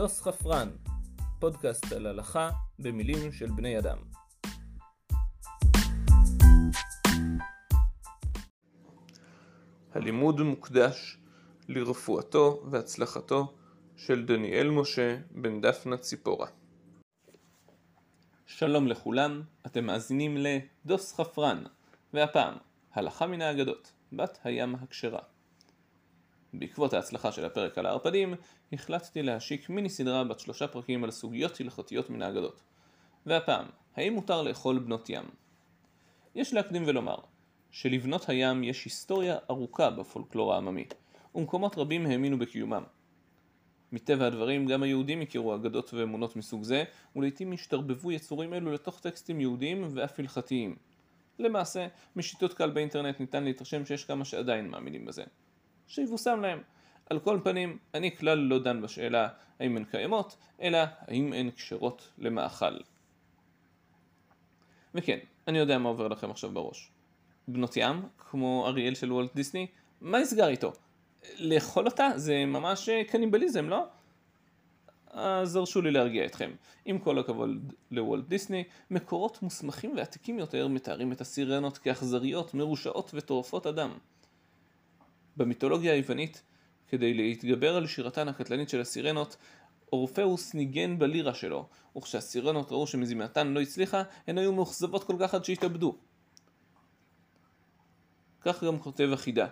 דוס חפרן, פודקאסט על הלכה במילים של בני אדם. הלימוד מוקדש לרפואתו והצלחתו של דניאל משה בן דפנה ציפורה. שלום לכולם, אתם מאזינים לדוס חפרן, והפעם, הלכה מן האגדות, בת הים הכשרה. בעקבות ההצלחה של הפרק על הערפדים, החלטתי להשיק מיני סדרה בת שלושה פרקים על סוגיות הלכתיות מן האגדות. והפעם, האם מותר לאכול בנות ים? יש להקדים ולומר, שלבנות הים יש היסטוריה ארוכה בפולקלור העממי, ומקומות רבים האמינו בקיומם. מטבע הדברים גם היהודים הכירו אגדות ואמונות מסוג זה, ולעיתים השתרבבו יצורים אלו לתוך טקסטים יהודיים ואף הלכתיים. למעשה, משיטות קל באינטרנט ניתן להתרשם שיש כמה שעדיין מאמינים בזה. שיבושם להם. על כל פנים, אני כלל לא דן בשאלה האם הן קיימות, אלא האם הן כשרות למאכל. וכן, אני יודע מה עובר לכם עכשיו בראש. בנות ים, כמו אריאל של וולט דיסני, מה נסגר איתו? לאכול אותה זה ממש קניבליזם, לא? אז הרשו לי להרגיע אתכם. עם כל הכבוד לוולט דיסני, מקורות מוסמכים ועתיקים יותר מתארים את הסירנות כאכזריות, מרושעות וטורפות אדם. במיתולוגיה היוונית, כדי להתגבר על שירתן הקטלנית של הסירנות, אורפאוס ניגן בלירה שלו, וכשהסירנות ראו שמזימתן לא הצליחה, הן היו מאוכזבות כל כך עד שהתאבדו. כך גם כותב החידה.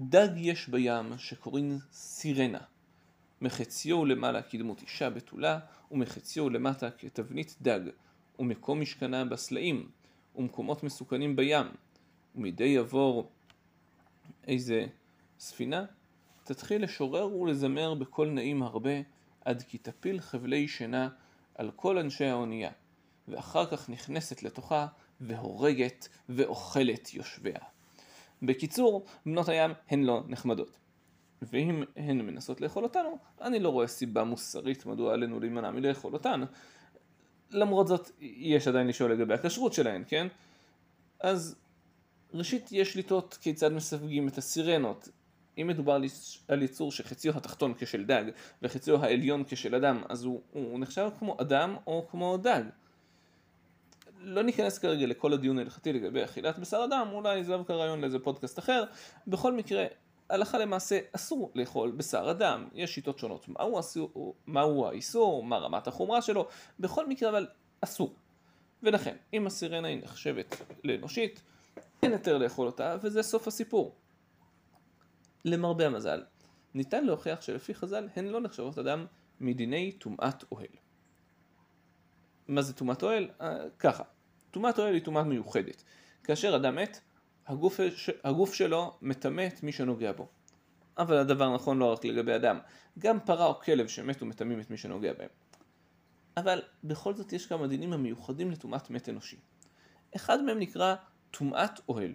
דג יש בים שקוראים סירנה. מחציו למעלה כדמות אישה בתולה, ומחציו למטה כתבנית דג, ומקום משכנה בסלעים, ומקומות מסוכנים בים, ומדי יבור איזה ספינה, תתחיל לשורר ולזמר בקול נעים הרבה, עד כי תפיל חבלי שינה על כל אנשי האונייה, ואחר כך נכנסת לתוכה והורגת ואוכלת יושביה. בקיצור, בנות הים הן לא נחמדות. ואם הן מנסות לאכול אותנו, אני לא רואה סיבה מוסרית מדוע עלינו להימנע מלאכול אותן. למרות זאת, יש עדיין לשאול לגבי הכשרות שלהן, כן? אז ראשית יש לטעות כיצד מסווגים את הסירנות. אם מדובר על יצור שחציו התחתון כשל דג וחציו העליון כשל אדם, אז הוא, הוא נחשב כמו אדם או כמו דג. לא ניכנס כרגע לכל הדיון ההלכתי לגבי אכילת בשר אדם, אולי זה דווקא רעיון לאיזה פודקאסט אחר. בכל מקרה, הלכה למעשה אסור לאכול בשר אדם, יש שיטות שונות מהו, אסור, מהו האיסור, מה רמת החומרה שלו, בכל מקרה אבל אסור. ולכן, אם הסירנה היא נחשבת לאנושית, אין היתר לאכול אותה, וזה סוף הסיפור. למרבה המזל, ניתן להוכיח שלפי חז"ל הן לא נחשבות אדם מדיני טומאת אוהל. מה זה טומאת אוהל? אה, ככה, טומאת אוהל היא טומאה מיוחדת. כאשר אדם מת, הגוף, הגוף שלו מטמא את מי שנוגע בו. אבל הדבר נכון לא רק לגבי אדם, גם פרה או כלב שמתו מטמאים את מי שנוגע בהם. אבל בכל זאת יש כמה דינים המיוחדים לטומאת מת אנושי. אחד מהם נקרא טומאת אוהל.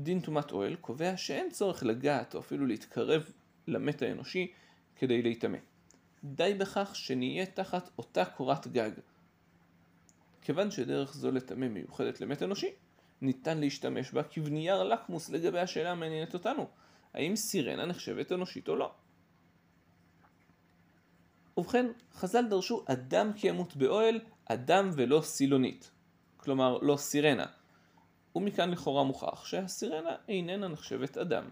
דין טומאת אוהל קובע שאין צורך לגעת או אפילו להתקרב למת האנושי כדי להיטמא. די בכך שנהיה תחת אותה קורת גג. כיוון שדרך זו לטמא מיוחדת למת אנושי, ניתן להשתמש בה כבנייר לקמוס לגבי השאלה המעניינת אותנו, האם סירנה נחשבת אנושית או לא. ובכן, חז"ל דרשו אדם כי ימות באוהל, אדם ולא סילונית. כלומר, לא סירנה. ומכאן לכאורה מוכח שהסירנה איננה נחשבת אדם.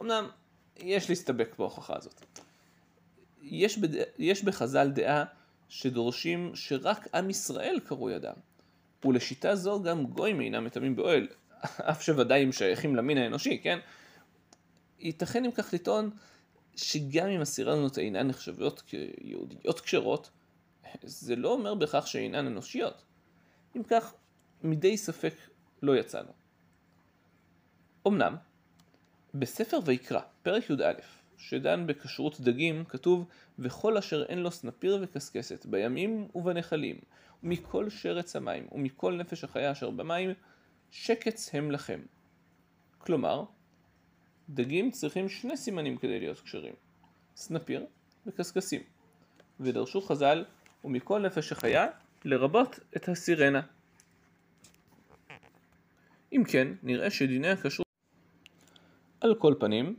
אמנם, יש להסתבק בהוכחה הזאת. יש, בד... יש בחז"ל דעה שדורשים שרק עם ישראל קרוי אדם. ולשיטה זו גם גויים אינם מטמאים באוהל, אף שוודאי הם שייכים למין האנושי, כן? ייתכן אם כך לטעון שגם אם הסירנות אינן נחשבות כיהודיות כשרות, זה לא אומר בכך שאינן אנושיות. אם כך, מדי ספק לא יצאנו. אמנם, בספר ויקרא, פרק י"א, שדן בכשרות דגים, כתוב וכל אשר אין לו סנפיר וקשקשת בימים ובנחלים, ומכל שרץ המים, ומכל נפש החיה אשר במים, שקץ הם לכם. כלומר, דגים צריכים שני סימנים כדי להיות כשרים, סנפיר וקשקשים. ודרשו חז"ל, ומכל נפש החיה, לרבות את הסירנה. אם כן, נראה שדיני הכשרות... על כל פנים,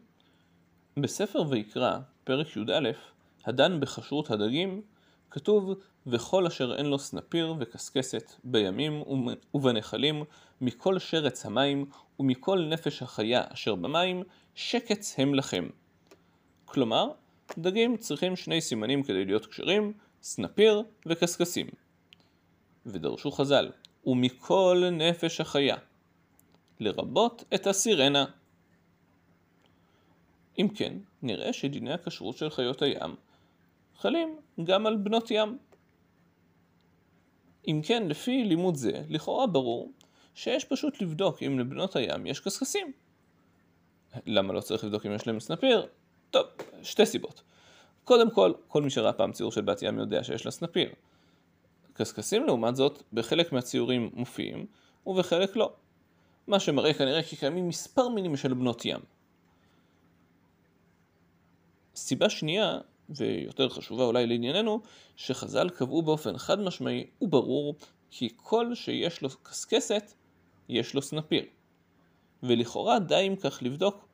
בספר ויקרא, פרק י"א, הדן בכשרות הדגים, כתוב וכל אשר אין לו סנפיר וקשקשת בימים ובנחלים מכל שרץ המים ומכל נפש החיה אשר במים שקץ הם לכם. כלומר, דגים צריכים שני סימנים כדי להיות כשרים, סנפיר וקשקשים. ודרשו חז"ל, ומכל נפש החיה, לרבות את הסירנה. אם כן, נראה שדיני הכשרות של חיות הים חלים גם על בנות ים. אם כן, לפי לימוד זה, לכאורה ברור שיש פשוט לבדוק אם לבנות הים יש קשקשים. למה לא צריך לבדוק אם יש להם סנפיר? טוב, שתי סיבות. קודם כל, כל מי שראה פעם ציור של בת ים יודע שיש לה סנפיר. קשקשים לעומת זאת, בחלק מהציורים מופיעים, ובחלק לא. מה שמראה כנראה כי קיימים מספר מינים של בנות ים. סיבה שנייה, ויותר חשובה אולי לענייננו, שחז"ל קבעו באופן חד משמעי וברור כי כל שיש לו קשקשת, יש לו סנפיר. ולכאורה די אם כך לבדוק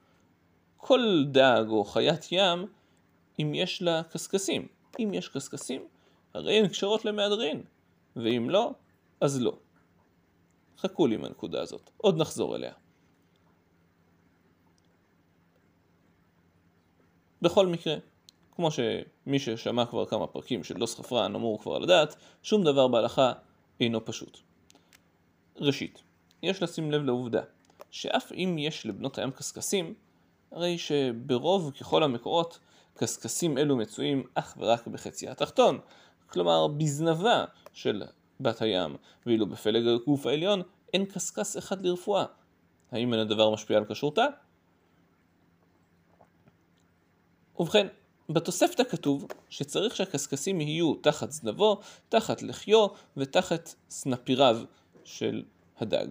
כל דג או חיית ים אם יש לה קשקשים. אם יש קשקשים, הרי הן קשרות למהדרין, ואם לא, אז לא. חכו לי עם הנקודה הזאת, עוד נחזור אליה. בכל מקרה, כמו שמי ששמע כבר כמה פרקים של דוס חפרן אמור כבר לדעת, שום דבר בהלכה אינו פשוט. ראשית, יש לשים לב לעובדה שאף אם יש לבנות הים קשקשים, הרי שברוב ככל המקורות קשקשים אלו מצויים אך ורק בחצי התחתון, כלומר בזנבה של בת הים, ואילו בפלג הגוף העליון אין קשקש אחד לרפואה. האם אין הדבר משפיע על כשרותה? ובכן, בתוספתא כתוב שצריך שהקשקשים יהיו תחת זנבו, תחת לחיו ותחת סנפיריו של הדג.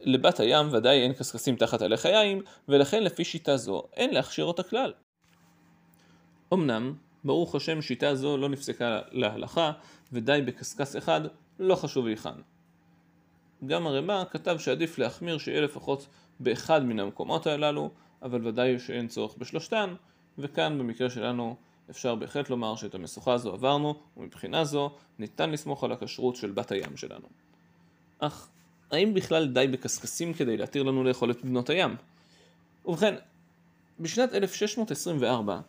לבת הים ודאי אין קשקשים תחת הלחיים, ולכן לפי שיטה זו אין להכשיר אותה כלל. אמנם, ברוך השם שיטה זו לא נפסקה להלכה, ודי בקשקש אחד, לא חשוב היכן. גם הרמ"א כתב שעדיף להחמיר שיהיה לפחות באחד מן המקומות הללו, אבל ודאי שאין צורך בשלושתן, וכאן במקרה שלנו אפשר בהחלט לומר שאת המשוכה הזו עברנו, ומבחינה זו ניתן לסמוך על הכשרות של בת הים שלנו. אך האם בכלל די בקשקשים כדי להתיר לנו לאכול את בנות הים? ובכן, בשנת 1624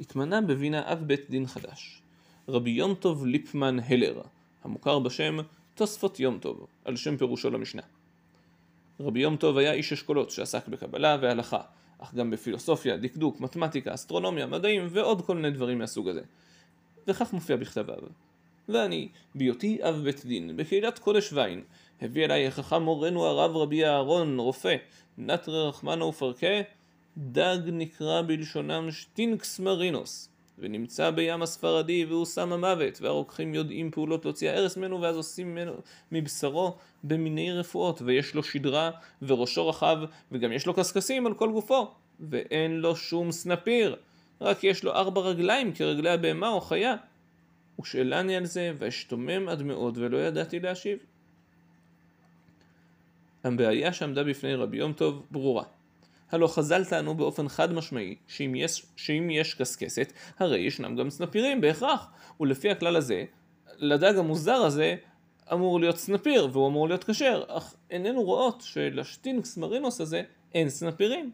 התמנה בווינה אב בית דין חדש, רבי יום טוב ליפמן הלר, המוכר בשם תוספות יום טוב, על שם פירושו למשנה. רבי יום טוב היה איש אשכולות שעסק בקבלה והלכה, אך גם בפילוסופיה, דקדוק, מתמטיקה, אסטרונומיה, מדעים ועוד כל מיני דברים מהסוג הזה. וכך מופיע בכתביו. ואני, בהיותי אב בית דין, בקהילת קודש ויין, הביא אליי החכם מורנו הרב רבי אהרון, רופא, נטרי רחמנו ופרקה, דג נקרא בלשונם שטינקס מרינוס, ונמצא בים הספרדי והוא שם המוות, והרוקחים יודעים פעולות להוציא הארס ממנו, ואז עושים ממנו מבשרו במיני רפואות, ויש לו שדרה, וראשו רחב, וגם יש לו קשקשים על כל גופו, ואין לו שום סנפיר, רק יש לו ארבע רגליים כרגלי הבהמה או חיה. ושאלני על זה, ואשתומם עד מאוד, ולא ידעתי להשיב. הבעיה שעמדה בפני רבי יום טוב ברורה. הלא חז"ל טענו באופן חד משמעי שאם יש, שאם יש קשקשת, הרי ישנם גם סנפירים בהכרח. ולפי הכלל הזה, לדג המוזר הזה אמור להיות סנפיר והוא אמור להיות כשר, אך איננו רואות שלשטינקס מרינוס הזה אין סנפירים.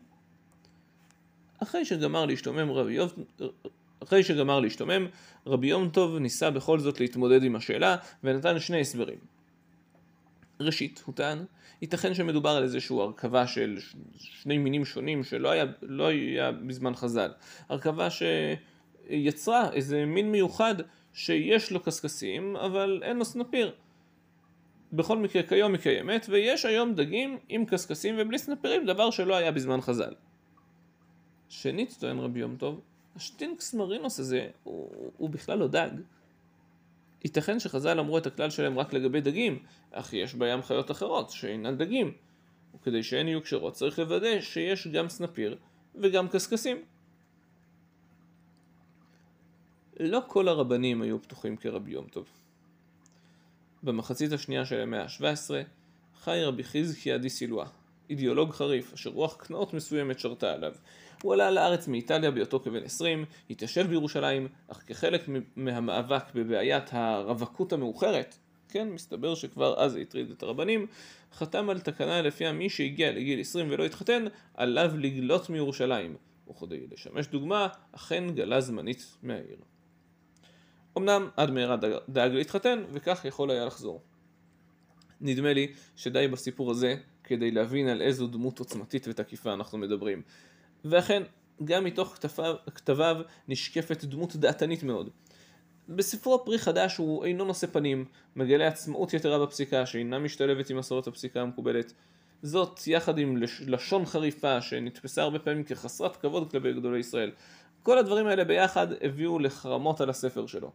אחרי שגמר להשתומם רבי יום, אחרי שגמר להשתומם, רבי יום טוב ניסה בכל זאת להתמודד עם השאלה ונתן שני הסברים. ראשית, הוא טען, ייתכן שמדובר על איזושהי הרכבה של שני מינים שונים שלא היה, לא היה בזמן חז"ל. הרכבה שיצרה איזה מין מיוחד שיש לו קשקשים, אבל אין לו סנפיר. בכל מקרה כיום היא קיימת, ויש היום דגים עם קשקשים ובלי סנפירים, דבר שלא היה בזמן חז"ל. שנית, טוען רבי יום טוב, השטינקס מרינוס הזה הוא, הוא בכלל לא דג. ייתכן שחז"ל אמרו את הכלל שלהם רק לגבי דגים, אך יש בים חיות אחרות שאינן דגים. וכדי שהן יהיו כשרות צריך לוודא שיש גם סנפיר וגם קשקשים. לא כל הרבנים היו פתוחים כרבי יום טוב. במחצית השנייה של המאה ה-17 חי רבי חזקיה די סילואה, אידיאולוג חריף, אשר רוח קנאות מסוימת שרתה עליו. הוא עלה לארץ מאיטליה בהיותו כבן 20, התיישב בירושלים, אך כחלק מהמאבק בבעיית הרווקות המאוחרת, כן, מסתבר שכבר אז הטריד את הרבנים, חתם על תקנה לפיה מי שהגיע לגיל 20 ולא התחתן, עליו לגלות מירושלים. וכדי לשמש דוגמה, אכן גלה זמנית מהעיר. אמנם עד מהרה דאג להתחתן, וכך יכול היה לחזור. נדמה לי שדי בסיפור הזה כדי להבין על איזו דמות עוצמתית ותקיפה אנחנו מדברים. ואכן, גם מתוך כתפיו, כתביו נשקפת דמות דעתנית מאוד. בספרו פרי חדש הוא אינו נושא פנים, מגלה עצמאות יתרה בפסיקה שאינה משתלבת עם מסורת הפסיקה המקובלת. זאת יחד עם לשון חריפה שנתפסה הרבה פעמים כחסרת כבוד כלפי גדולי ישראל. כל הדברים האלה ביחד הביאו לחרמות על הספר שלו.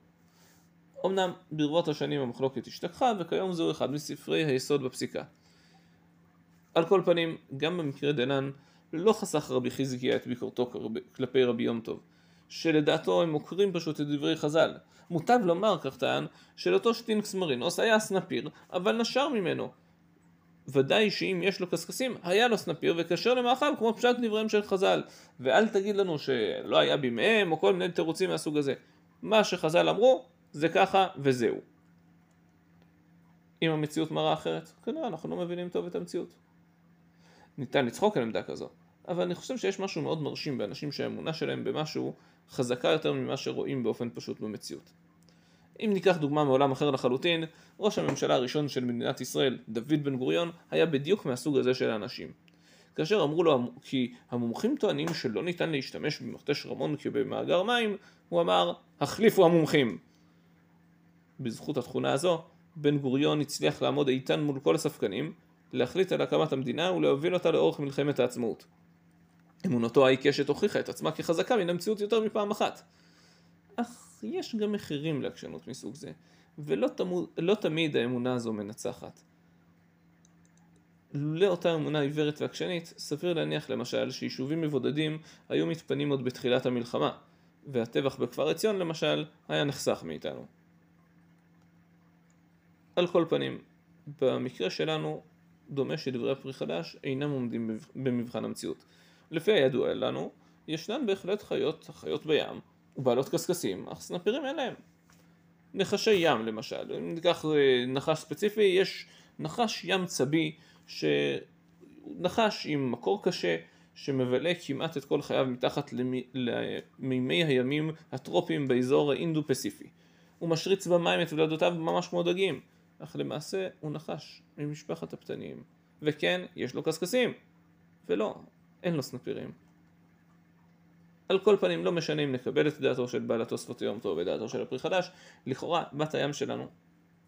אמנם ברבות השנים המחלוקת השתכחה וכיום זהו אחד מספרי היסוד בפסיקה. על כל פנים, גם במקרה דנן לא חסך רבי חזקיה את ביקורתו כלפי רבי יום טוב, שלדעתו הם מוכרים פשוט את דברי חז"ל. מוטב לומר, כך טען, שלאותו שטינקס מרינוס היה סנפיר, אבל נשר ממנו. ודאי שאם יש לו קשקשים, היה לו סנפיר וכשר למאכל כמו פשט דבריהם של חז"ל. ואל תגיד לנו שלא היה בימיהם או כל מיני תירוצים מהסוג הזה. מה שחז"ל אמרו, זה ככה וזהו. אם המציאות מראה אחרת, כנראה אנחנו לא מבינים טוב את המציאות. ניתן לצחוק על עמדה כזו, אבל אני חושב שיש משהו מאוד מרשים באנשים שהאמונה שלהם במשהו חזקה יותר ממה שרואים באופן פשוט במציאות. אם ניקח דוגמה מעולם אחר לחלוטין, ראש הממשלה הראשון של מדינת ישראל, דוד בן גוריון, היה בדיוק מהסוג הזה של האנשים. כאשר אמרו לו כי המומחים טוענים שלא ניתן להשתמש במכתש רמון כבמאגר מים, הוא אמר, החליפו המומחים. בזכות התכונה הזו, בן גוריון הצליח לעמוד איתן מול כל הספקנים, להחליט על הקמת המדינה ולהוביל אותה לאורך מלחמת העצמאות. אמונתו העיקשת הוכיחה את עצמה כחזקה מן המציאות יותר מפעם אחת. אך יש גם מחירים לעקשנות מסוג זה, ולא תמו, לא תמיד האמונה הזו מנצחת. לולא אותה אמונה עיוורת ועקשנית, סביר להניח למשל שיישובים מבודדים היו מתפנים עוד בתחילת המלחמה, והטבח בכפר עציון למשל היה נחסך מאיתנו. על כל פנים, במקרה שלנו דומה שדברי הפרי חדש אינם עומדים במבחן המציאות. לפי הידוע לנו, ישנן בהחלט חיות, חיות בים, ובעלות קשקשים, אך סנפירים אין להם. נחשי ים למשל, אם ניקח אה, נחש ספציפי, יש נחש ים צבי, נחש עם מקור קשה, שמבלה כמעט את כל חייו מתחת למימי הימים הטרופיים באזור האינדו-פסיפי. הוא משריץ במים את ולדותיו ממש כמו דגים. אך למעשה הוא נחש ממשפחת הפתניים. וכן, יש לו קשקשים. ולא, אין לו סנפירים. על כל פנים, לא משנה אם נקבל את דעתו של בעל התוספות יום טוב ודעתו של הפרי חדש, לכאורה בת הים שלנו,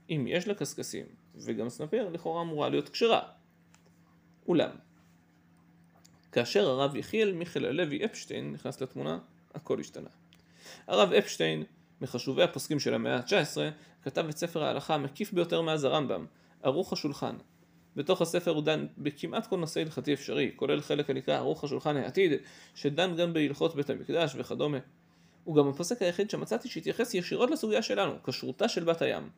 אם יש לה קשקשים וגם סנפיר, לכאורה אמורה להיות כשרה. אולם, כאשר הרב יחיאל מיכאל הלוי אפשטיין נכנס לתמונה, הכל השתנה. הרב אפשטיין מחשובי הפוסקים של המאה ה-19, כתב את ספר ההלכה המקיף ביותר מאז הרמב"ם, ערוך השולחן. בתוך הספר הוא דן בכמעט כל נושא הלכתי אפשרי, כולל חלק הנקרא ערוך השולחן העתיד, שדן גם בהלכות בית המקדש וכדומה. הוא גם הפוסק היחיד שמצאתי שהתייחס ישירות לסוגיה שלנו, כשרותה של בת הים.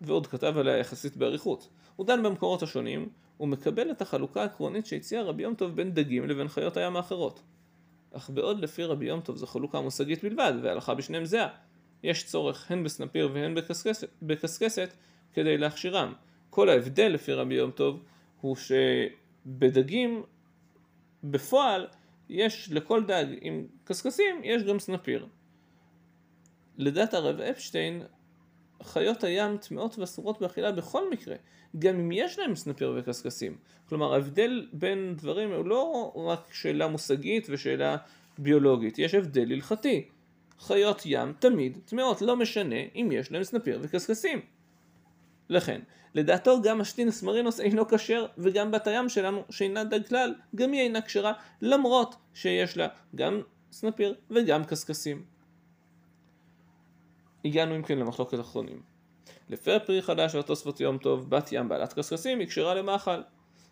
ועוד כתב עליה יחסית באריכות. הוא דן במקורות השונים, ומקבל את החלוקה העקרונית שהציע רבי יום טוב בין דגים לבין חיות הים האחרות. אך בעוד לפי רבי יום טוב זו חלוקה מושגית בלבד, והלכה בשניהם זהה. יש צורך הן בסנפיר והן בקשקשת, כדי להכשירם. כל ההבדל לפי רבי יום טוב הוא שבדגים בפועל יש לכל דג עם קשקשים יש גם סנפיר. לדעת הרב אפשטיין חיות הים טמאות ואסורות באכילה בכל מקרה, גם אם יש להם סנפיר וקשקשים. כלומר ההבדל בין דברים הוא לא רק שאלה מושגית ושאלה ביולוגית, יש הבדל הלכתי. חיות ים תמיד טמאות, לא משנה אם יש להם סנפיר וקשקשים. לכן, לדעתו גם השטינס מרינוס אינו כשר, וגם בת הים שלנו, שאינה דג כלל, גם היא אינה כשרה, למרות שיש לה גם סנפיר וגם קשקשים. הגענו אם כן למחלוקת אחרונים. לפי הפרי חדש והתוספות יום טוב, בת ים בעלת קשקשים היא כשרה למאכל,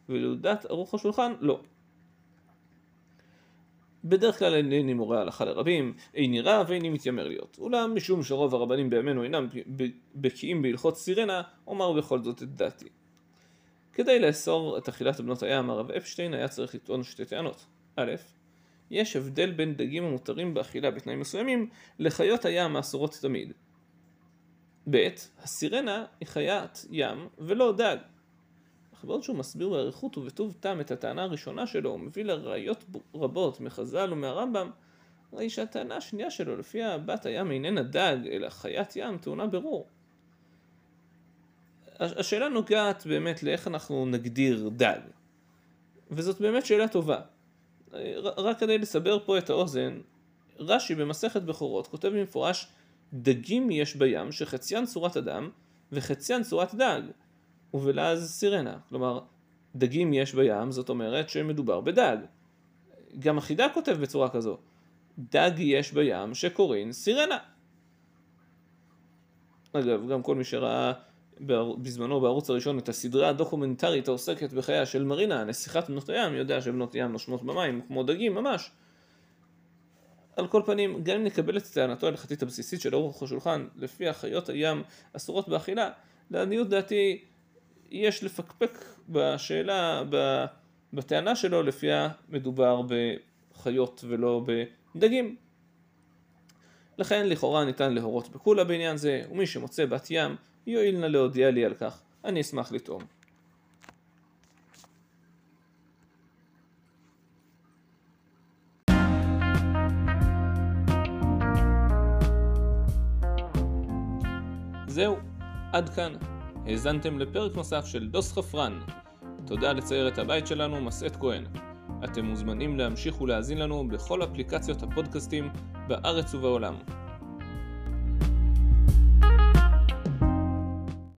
ולעודת ערוך השולחן לא. בדרך כלל אינני מורה הלכה לרבים, איני רע ואיני מתיימר להיות. אולם משום שרוב הרבנים בימינו אינם בקיאים בהלכות סירנה, אומר בכל זאת את דעתי. כדי לאסור את אכילת בנות הים, הרב אפשטיין היה צריך לטעון שתי טענות. א', יש הבדל בין דגים המותרים באכילה בתנאים מסוימים לחיות הים האסורות תמיד. ב', הסירנה היא חיית ים ולא דג. אך בעוד שהוא מסביר באריכות ובטוב טעם את הטענה הראשונה שלו, הוא מביא לראיות רבות מחז"ל ומהרמב"ם, הרי שהטענה השנייה שלו, לפיה בת הים איננה דג, אלא חיית ים, טעונה ברור. השאלה נוגעת באמת לאיך אנחנו נגדיר דג. וזאת באמת שאלה טובה. רק כדי לסבר פה את האוזן, רש"י במסכת בכורות כותב במפורש דגים יש בים שחציין צורת אדם וחציין צורת דג ובלעז סירנה. כלומר, דגים יש בים, זאת אומרת שמדובר בדג. גם החידה כותב בצורה כזו, דג יש בים שקוראים סירנה. אגב, גם כל מי שראה בזמנו בערוץ הראשון את הסדרה הדוקומנטרית העוסקת בחייה של מרינה, נסיכת בנות הים, יודע שבנות ים נושמות במים כמו דגים ממש. על כל פנים, גם אם נקבל את טענתו ההלכתית הבסיסית של אורך השולחן, לפי חיות הים אסורות באכילה, לעניות דעתי יש לפקפק בשאלה, בטענה שלו, לפיה מדובר בחיות ולא בדגים. לכן לכאורה ניתן להורות בכולה בעניין זה, ומי שמוצא בת ים יואיל נא להודיע לי על כך, אני אשמח לטעום. זהו, עד כאן. האזנתם לפרק נוסף של דוס חפרן. תודה לציירת הבית שלנו, מסעת כהן. אתם מוזמנים להמשיך ולהאזין לנו בכל אפליקציות הפודקאסטים בארץ ובעולם.